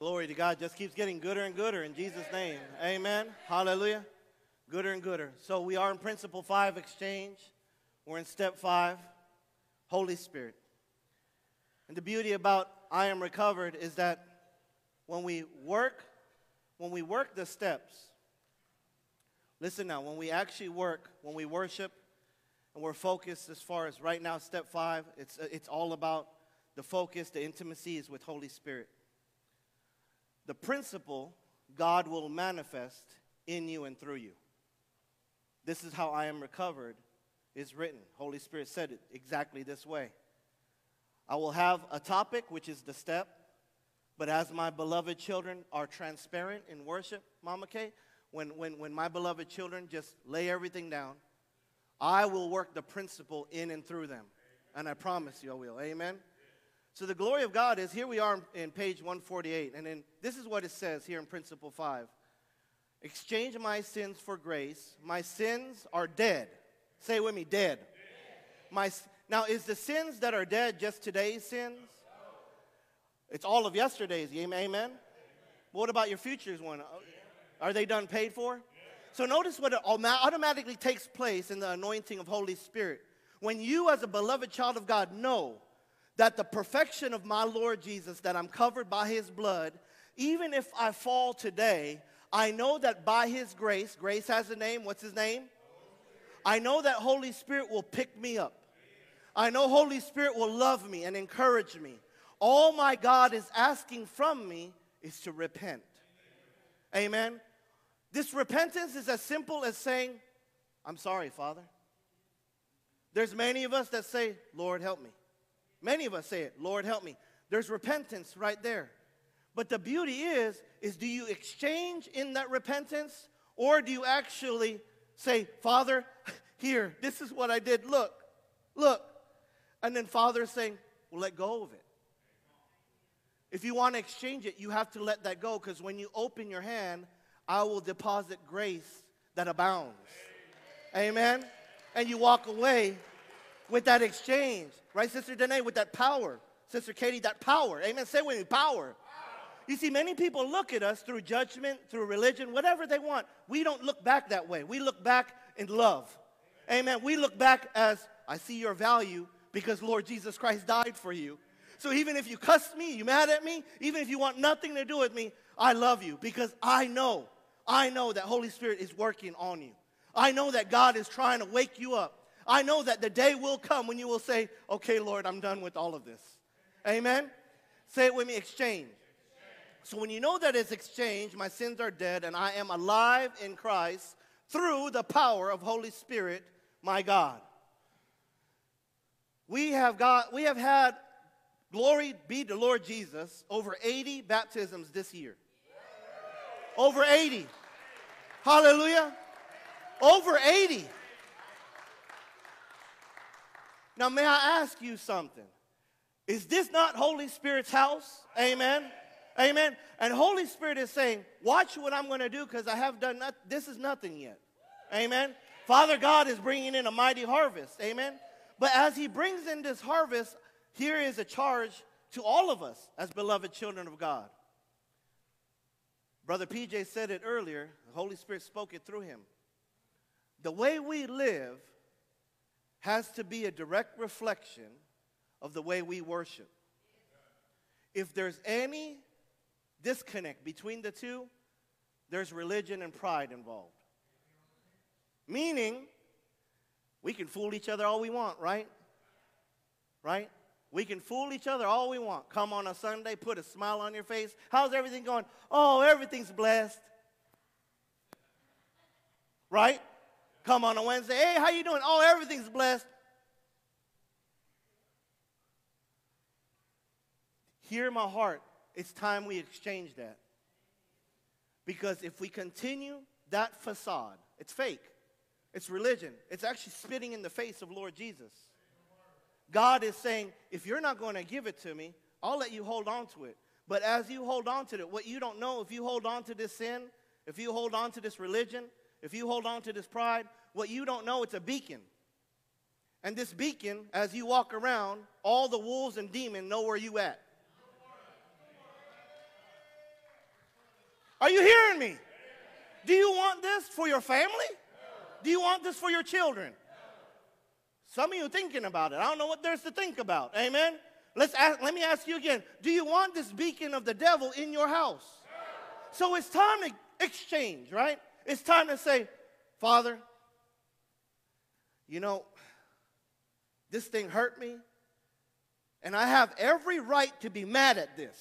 Glory to God. Just keeps getting gooder and gooder in Jesus' name. Amen. Hallelujah. Gooder and gooder. So we are in principle five exchange. We're in step five, Holy Spirit. And the beauty about I am recovered is that when we work, when we work the steps, listen now, when we actually work, when we worship, and we're focused as far as right now, step five, it's, it's all about the focus, the intimacy is with Holy Spirit. The principle, God will manifest in you and through you. This is how I am recovered is written. Holy Spirit said it exactly this way. I will have a topic, which is the step, but as my beloved children are transparent in worship, Mama Kay, when, when, when my beloved children just lay everything down, I will work the principle in and through them. And I promise you I will. Amen. So the glory of God is here we are in page 148, and then this is what it says here in Principle 5. Exchange my sins for grace. My sins are dead. Say with me, dead. dead. My, now, is the sins that are dead just today's sins? It's all of yesterday's. Amen? Amen? What about your future's one? Are they done paid for? So notice what automatically takes place in the anointing of Holy Spirit. When you, as a beloved child of God, know that the perfection of my Lord Jesus, that I'm covered by his blood, even if I fall today, I know that by his grace, grace has a name, what's his name? I know that Holy Spirit will pick me up. I know Holy Spirit will love me and encourage me. All my God is asking from me is to repent. Amen. This repentance is as simple as saying, I'm sorry, Father. There's many of us that say, Lord, help me. Many of us say it, Lord, help me. There's repentance right there. But the beauty is, is do you exchange in that repentance or do you actually say, Father, here, this is what I did. Look, look. And then Father is saying, well, let go of it. If you want to exchange it, you have to let that go because when you open your hand, I will deposit grace that abounds. Amen. And you walk away with that exchange. Right, Sister Danae, with that power. Sister Katie, that power. Amen. Say with me, power. You see, many people look at us through judgment, through religion, whatever they want. We don't look back that way. We look back in love. Amen. We look back as, I see your value because Lord Jesus Christ died for you. So even if you cuss me, you mad at me, even if you want nothing to do with me, I love you because I know, I know that Holy Spirit is working on you. I know that God is trying to wake you up. I know that the day will come when you will say, okay, Lord, I'm done with all of this. Amen? Say it with me, exchange. So when you know that it's exchange, my sins are dead, and I am alive in Christ through the power of Holy Spirit, my God. We have got, we have had, glory be to Lord Jesus, over 80 baptisms this year. Over 80. Hallelujah. Over 80. Now, may I ask you something? Is this not Holy Spirit's house? Amen. Amen. And Holy Spirit is saying, watch what I'm going to do because I have done not, this is nothing yet. Amen. Father God is bringing in a mighty harvest. Amen. But as he brings in this harvest, here is a charge to all of us as beloved children of God. Brother PJ said it earlier. The Holy Spirit spoke it through him. The way we live has to be a direct reflection of the way we worship. If there's any disconnect between the two, there's religion and pride involved. Meaning, we can fool each other all we want, right? Right? We can fool each other all we want. Come on a Sunday, put a smile on your face. How's everything going? Oh, everything's blessed. Right? Come on a Wednesday. Hey, how you doing? Oh, everything's blessed. Hear my heart. It's time we exchange that. Because if we continue that facade, it's fake. It's religion. It's actually spitting in the face of Lord Jesus. God is saying, if you're not going to give it to me, I'll let you hold on to it. But as you hold on to it, what you don't know, if you hold on to this sin, if you hold on to this religion, if you hold on to this pride, what you don't know, it's a beacon. And this beacon, as you walk around, all the wolves and demons know where you at. Are you hearing me? Do you want this for your family? Do you want this for your children? Some of you thinking about it. I don't know what there's to think about. Amen. Let's ask, let me ask you again. Do you want this beacon of the devil in your house? So it's time to exchange, right? It's time to say, Father, you know, this thing hurt me, and I have every right to be mad at this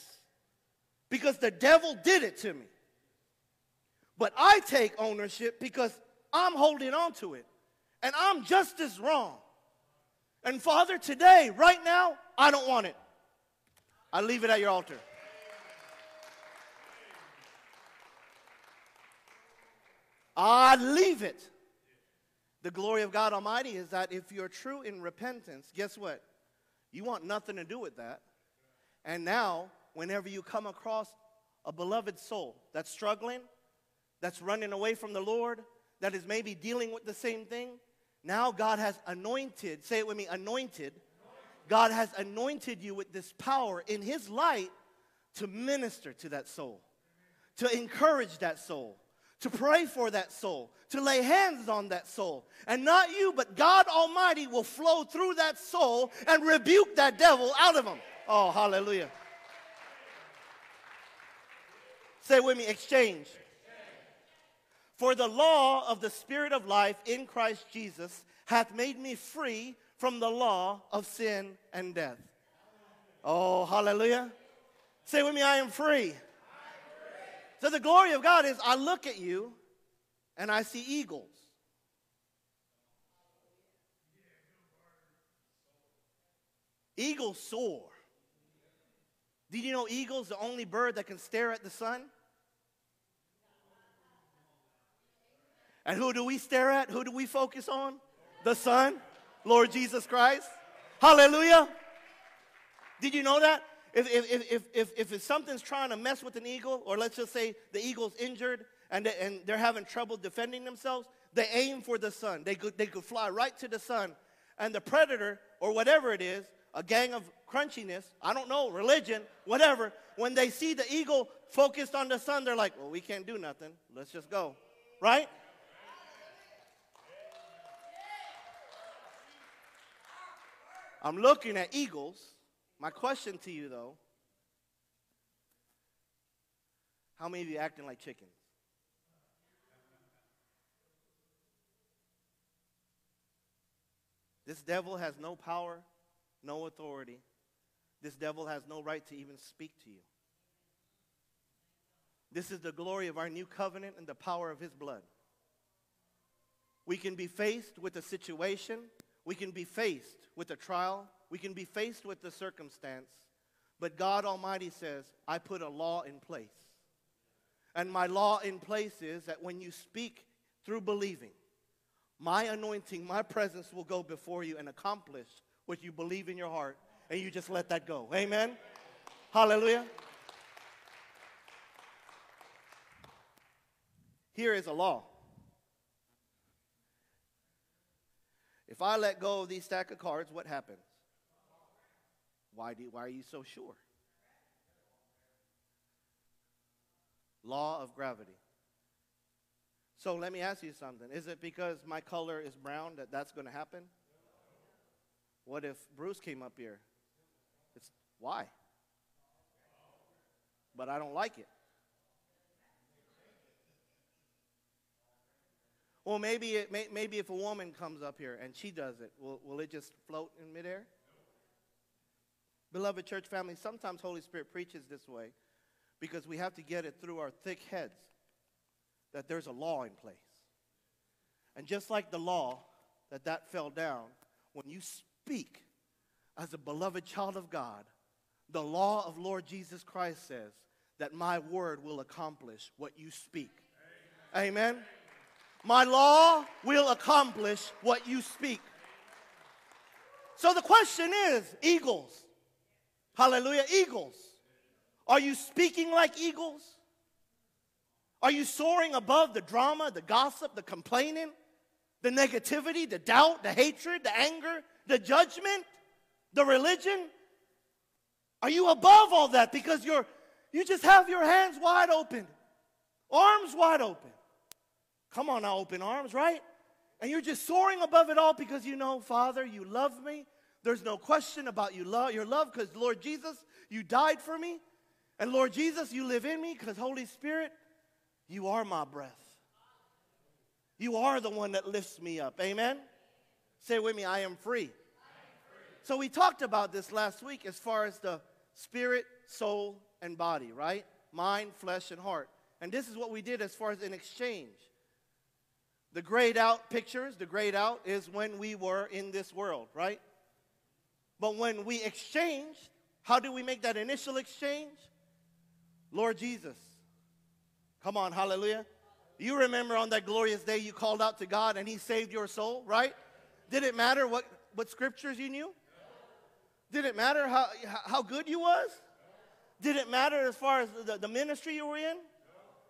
because the devil did it to me. But I take ownership because I'm holding on to it, and I'm just as wrong. And Father, today, right now, I don't want it. I leave it at your altar. I leave it. The glory of God Almighty is that if you're true in repentance, guess what? You want nothing to do with that. And now, whenever you come across a beloved soul that's struggling, that's running away from the Lord, that is maybe dealing with the same thing, now God has anointed, say it with me, anointed. God has anointed you with this power in His light to minister to that soul, to encourage that soul, to pray for that soul, to lay hands on that soul. And not you, but God Almighty will flow through that soul and rebuke that devil out of him. Oh, hallelujah. Say with me, exchange. For the law of the Spirit of life in Christ Jesus hath made me free from the law of sin and death. Oh, hallelujah. Say with me, I am free. So the glory of God is I look at you and I see eagles. Eagles soar. Did you know eagles the only bird that can stare at the sun? And who do we stare at? Who do we focus on? The sun, Lord Jesus Christ. Hallelujah. Did you know that? If, if, if, if, if something's trying to mess with an eagle, or let's just say the eagle's injured and, they, and they're having trouble defending themselves, they aim for the sun. They could, they could fly right to the sun. And the predator, or whatever it is, a gang of crunchiness, I don't know, religion, whatever, when they see the eagle focused on the sun, they're like, well, we can't do nothing. Let's just go. Right? I'm looking at eagles my question to you, though how many of you acting like chickens? This devil has no power, no authority. This devil has no right to even speak to you. This is the glory of our new covenant and the power of his blood. We can be faced with a situation, we can be faced with a trial, we can be faced with the circumstance, but God Almighty says, I put a law in place. And my law in place is that when you speak through believing, my anointing, my presence will go before you and accomplish what you believe in your heart, and you just let that go. Amen? Hallelujah. Here is a law. If I let go of these stack of cards, what happens? Why, do, why are you so sure? Law of gravity. So let me ask you something. Is it because my color is brown that that's going to happen? What if Bruce came up here? It's why? But I don't like it. Well, maybe it, may, maybe if a woman comes up here and she does it, will, will it just float in midair? Beloved church family, sometimes Holy Spirit preaches this way because we have to get it through our thick heads that there's a law in place. And just like the law that that fell down, when you speak as a beloved child of God, the law of Lord Jesus Christ says that my word will accomplish what you speak. Amen. Amen. My law will accomplish what you speak. So the question is, eagles, Hallelujah. Eagles. Are you speaking like eagles? Are you soaring above the drama, the gossip, the complaining, the negativity, the doubt, the hatred, the anger, the judgment, the religion? Are you above all that because you're you just have your hands wide open arms wide open. Come on now, open arms, right? And you're just soaring above it all because you know, Father, you love me. There's no question about you love your love because Lord Jesus, you died for me. And Lord Jesus, you live in me because Holy Spirit, you are my breath. You are the one that lifts me up. Amen. Say with me, I am free. I am free. So we talked about this last week as far as the spirit, soul, and body, right? Mind, flesh, and heart. And this is what we did as far as an exchange. The grayed out pictures, the grayed out is when we were in this world, right? But when we exchanged, how do we make that initial exchange? Lord Jesus. Come on, hallelujah. You remember on that glorious day you called out to God and He saved your soul, right? Did it matter what, what scriptures you knew? Did it matter how, how good you was? Did it matter as far as the, the ministry you were in?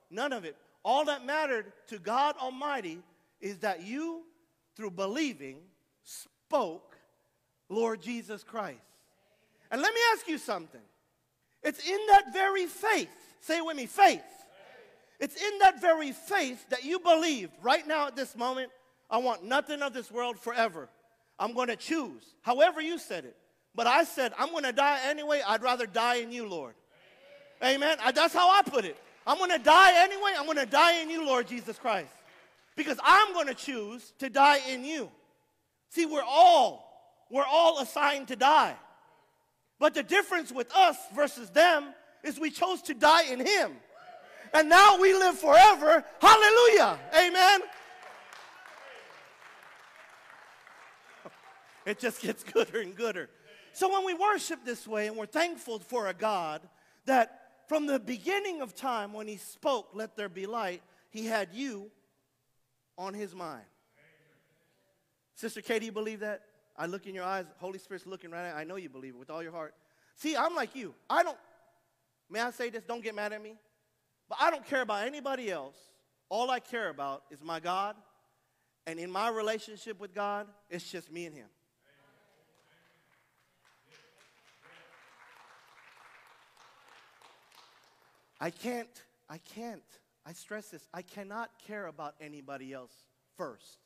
None of it. All that mattered to God Almighty is that you, through believing, spoke Lord Jesus Christ. And let me ask you something. It's in that very faith, say with me, faith. It's in that very faith that you believed right now at this moment, I want nothing of this world forever. I'm going to choose. However, you said it. But I said, I'm going to die anyway. I'd rather die in you, Lord. Amen. I, that's how I put it. I'm going to die anyway. I'm going to die in you, Lord Jesus Christ. Because I'm going to choose to die in you. See, we're all, we're all assigned to die. But the difference with us versus them is we chose to die in him. And now we live forever. Hallelujah. Amen. It just gets gooder and gooder. So when we worship this way and we're thankful for a God that from the beginning of time when he spoke, let there be light, he had you on his mind. Sister Katie, you believe that? I look in your eyes, Holy Spirit's looking right at you. I know you believe it with all your heart. See, I'm like you. I don't, may I say this? Don't get mad at me. But I don't care about anybody else. All I care about is my God. And in my relationship with God, it's just me and Him. I can't, I can't, I stress this, I cannot care about anybody else first.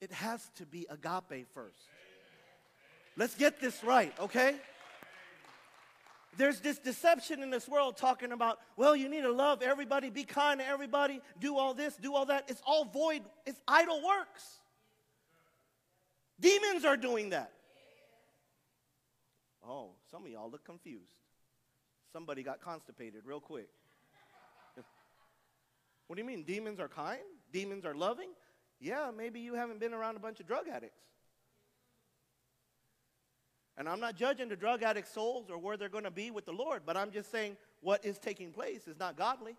It has to be agape first. Let's get this right, okay? There's this deception in this world talking about, well, you need to love everybody, be kind to everybody, do all this, do all that. It's all void, it's idle works. Demons are doing that. Oh, some of y'all look confused. Somebody got constipated real quick. What do you mean? Demons are kind? Demons are loving? Yeah, maybe you haven't been around a bunch of drug addicts. And I'm not judging the drug addict souls or where they're going to be with the Lord, but I'm just saying what is taking place is not godly.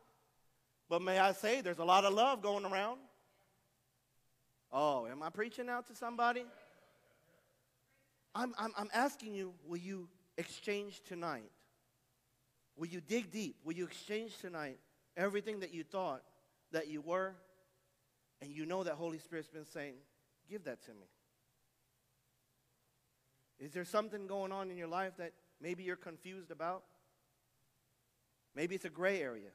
But may I say, there's a lot of love going around. Oh, am I preaching out to somebody? I'm, I'm, I'm asking you, will you exchange tonight? Will you dig deep? Will you exchange tonight everything that you thought that you were, and you know that Holy Spirit's been saying, give that to me. Is there something going on in your life that maybe you're confused about? Maybe it's a gray area.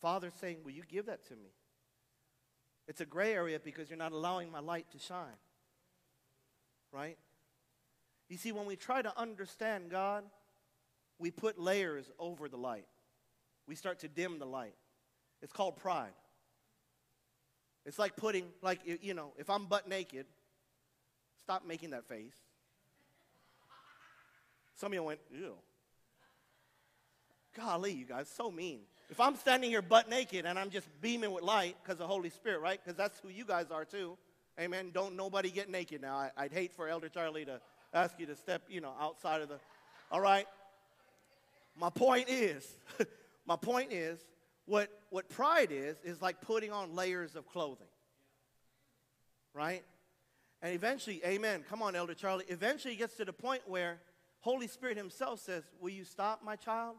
Father's saying, Will you give that to me? It's a gray area because you're not allowing my light to shine. Right? You see, when we try to understand God, we put layers over the light we start to dim the light. It's called pride. It's like putting, like, you know, if I'm butt naked, stop making that face. Some of you went, ew. Golly, you guys, so mean. If I'm standing here butt naked and I'm just beaming with light because of Holy Spirit, right? Because that's who you guys are too. Amen. Don't nobody get naked now. I, I'd hate for Elder Charlie to ask you to step, you know, outside of the. All right. My point is, My point is, what, what pride is, is like putting on layers of clothing. Right? And eventually, amen, come on, Elder Charlie, eventually it gets to the point where Holy Spirit Himself says, Will you stop, my child?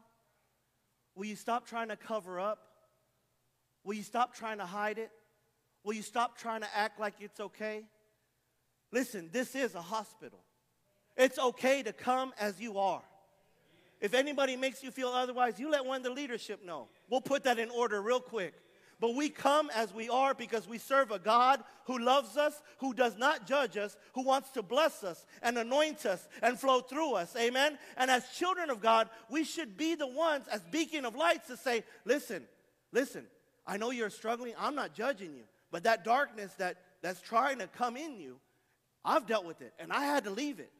Will you stop trying to cover up? Will you stop trying to hide it? Will you stop trying to act like it's okay? Listen, this is a hospital. It's okay to come as you are. If anybody makes you feel otherwise, you let one of the leadership know. We'll put that in order real quick. But we come as we are because we serve a God who loves us, who does not judge us, who wants to bless us and anoint us and flow through us. Amen. And as children of God, we should be the ones as beacon of lights to say, listen, listen, I know you're struggling. I'm not judging you. But that darkness that, that's trying to come in you, I've dealt with it and I had to leave it.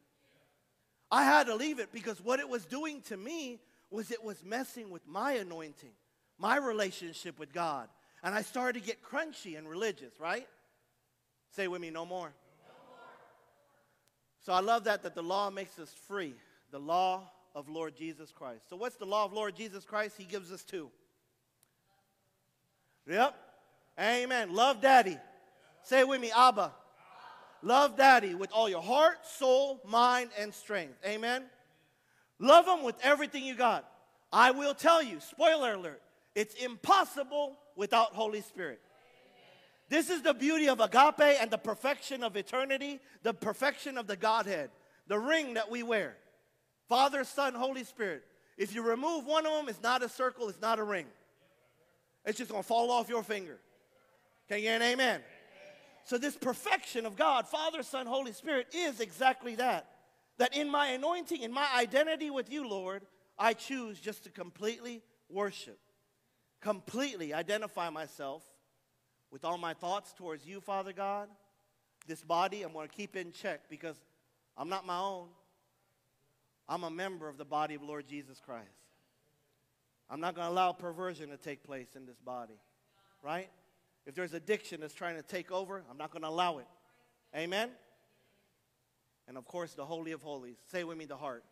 I had to leave it because what it was doing to me was it was messing with my anointing, my relationship with God. And I started to get crunchy and religious, right? Say with me, no more. So I love that that the law makes us free. The law of Lord Jesus Christ. So what's the law of Lord Jesus Christ? He gives us two. Yep. Amen. Love daddy. Say with me, Abba. Love daddy with all your heart, soul, mind, and strength. Amen. Love him with everything you got. I will tell you, spoiler alert, it's impossible without Holy Spirit. This is the beauty of agape and the perfection of eternity, the perfection of the Godhead, the ring that we wear. Father, Son, Holy Spirit. If you remove one of them, it's not a circle, it's not a ring. It's just to fall off your finger. Can you hear an amen? So, this perfection of God, Father, Son, Holy Spirit, is exactly that. That in my anointing, in my identity with you, Lord, I choose just to completely worship completely identify myself with all my thoughts towards you, Father God. This body I'm going to keep in check because I'm not my own. I'm a member of the body of Lord Jesus Christ. I'm not going to allow perversion to take place in this body, right? If there's addiction that's trying to take over, I'm not going to allow it. Amen? And of course, the Holy of Holies. Say with me, the heart.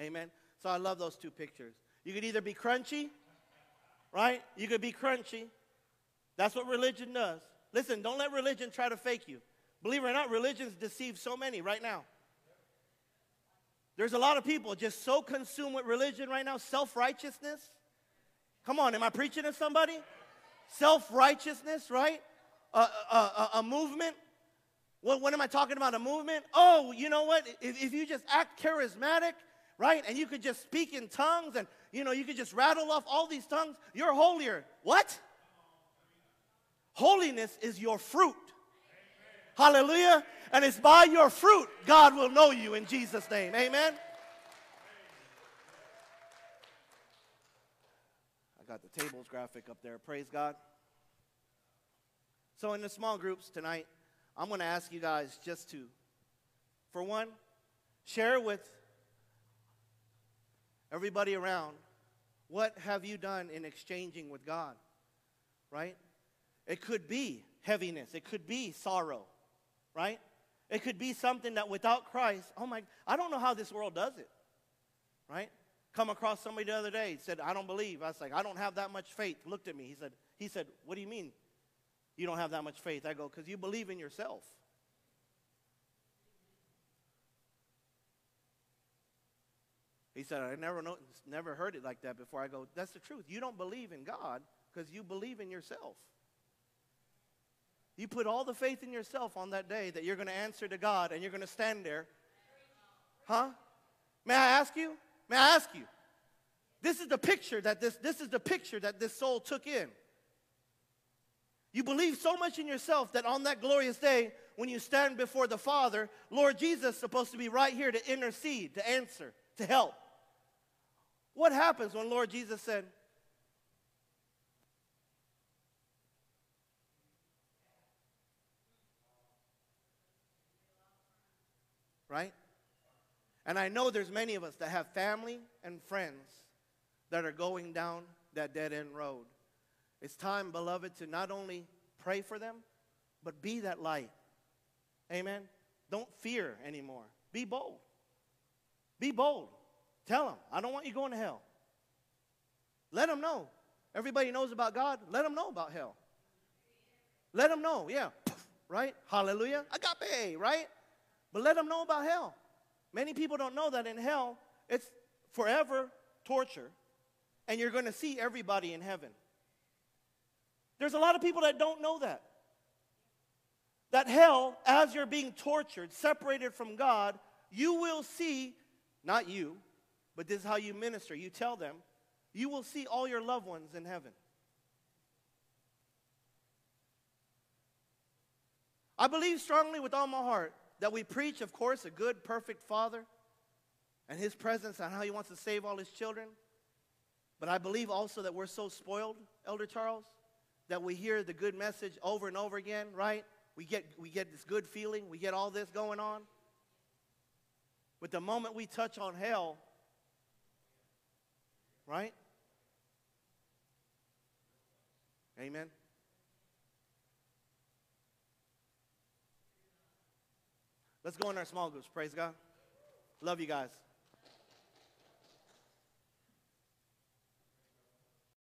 Amen? So I love those two pictures. You could either be crunchy right? You could be crunchy. That's what religion does. Listen, don't let religion try to fake you. Believe it or not, religions deceive so many right now. There's a lot of people just so consumed with religion right now, self righteousness. Come on, am I preaching to somebody? Self righteousness, right? A, a, a, movement. What, what am I talking about? A movement? Oh, you know what? If, if you just act charismatic, right, and you could just speak in tongues and you know, you could just rattle off all these tongues. You're holier. What? Holiness is your fruit. Hallelujah. And it's by your fruit God will know you in Jesus' name. Amen. I got the tables graphic up there. Praise God. So, in the small groups tonight, I'm going to ask you guys just to, for one, share with everybody around what have you done in exchanging with God? Right? It could be heaviness, it could be sorrow, right? It could be something that without Christ, oh my, I don't know how this world does it, right? Come across somebody the other day, said, I don't believe. I was like, I don't have that much faith. Looked at me. He said, he said, What do you mean you don't have that much faith? I go, because you believe in yourself. He said, I never, know, never heard it like that before. I go, that's the truth. You don't believe in God because you believe in yourself. You put all the faith in yourself on that day that you're going to answer to God and you're going to stand there. Huh? May I ask you? May I ask you? This is the picture that this, this is the picture that this soul took in. You believe so much in yourself that on that glorious day, when you stand before the Father, Lord Jesus is supposed to be right here to intercede, to answer, to help. What happens when Lord Jesus said, Right? And I know there's many of us that have family and friends that are going down that dead end road. It's time, beloved, to not only pray for them, but be that light. Amen? Don't fear anymore. Be bold. Be bold. Tell them, I don't want you going to hell. Let them know. Everybody knows about God. Let them know about hell. Let them know, yeah. Right? Hallelujah. Agape, right? But let them know about hell. Many people don't know that in hell, it's forever torture, and you're going to see everybody in heaven. There's a lot of people that don't know that. That hell, as you're being tortured, separated from God, you will see, not you, but this is how you minister. You tell them, you will see all your loved ones in heaven. I believe strongly with all my heart that we preach, of course, a good, perfect Father and His presence and how He wants to save all His children. But I believe also that we're so spoiled, Elder Charles, that we hear the good message over and over again, right? We get, we get this good feeling, we get all this going on. But the moment we touch on hell, right? Amen. Let's go in our small groups. Praise God. Love you guys.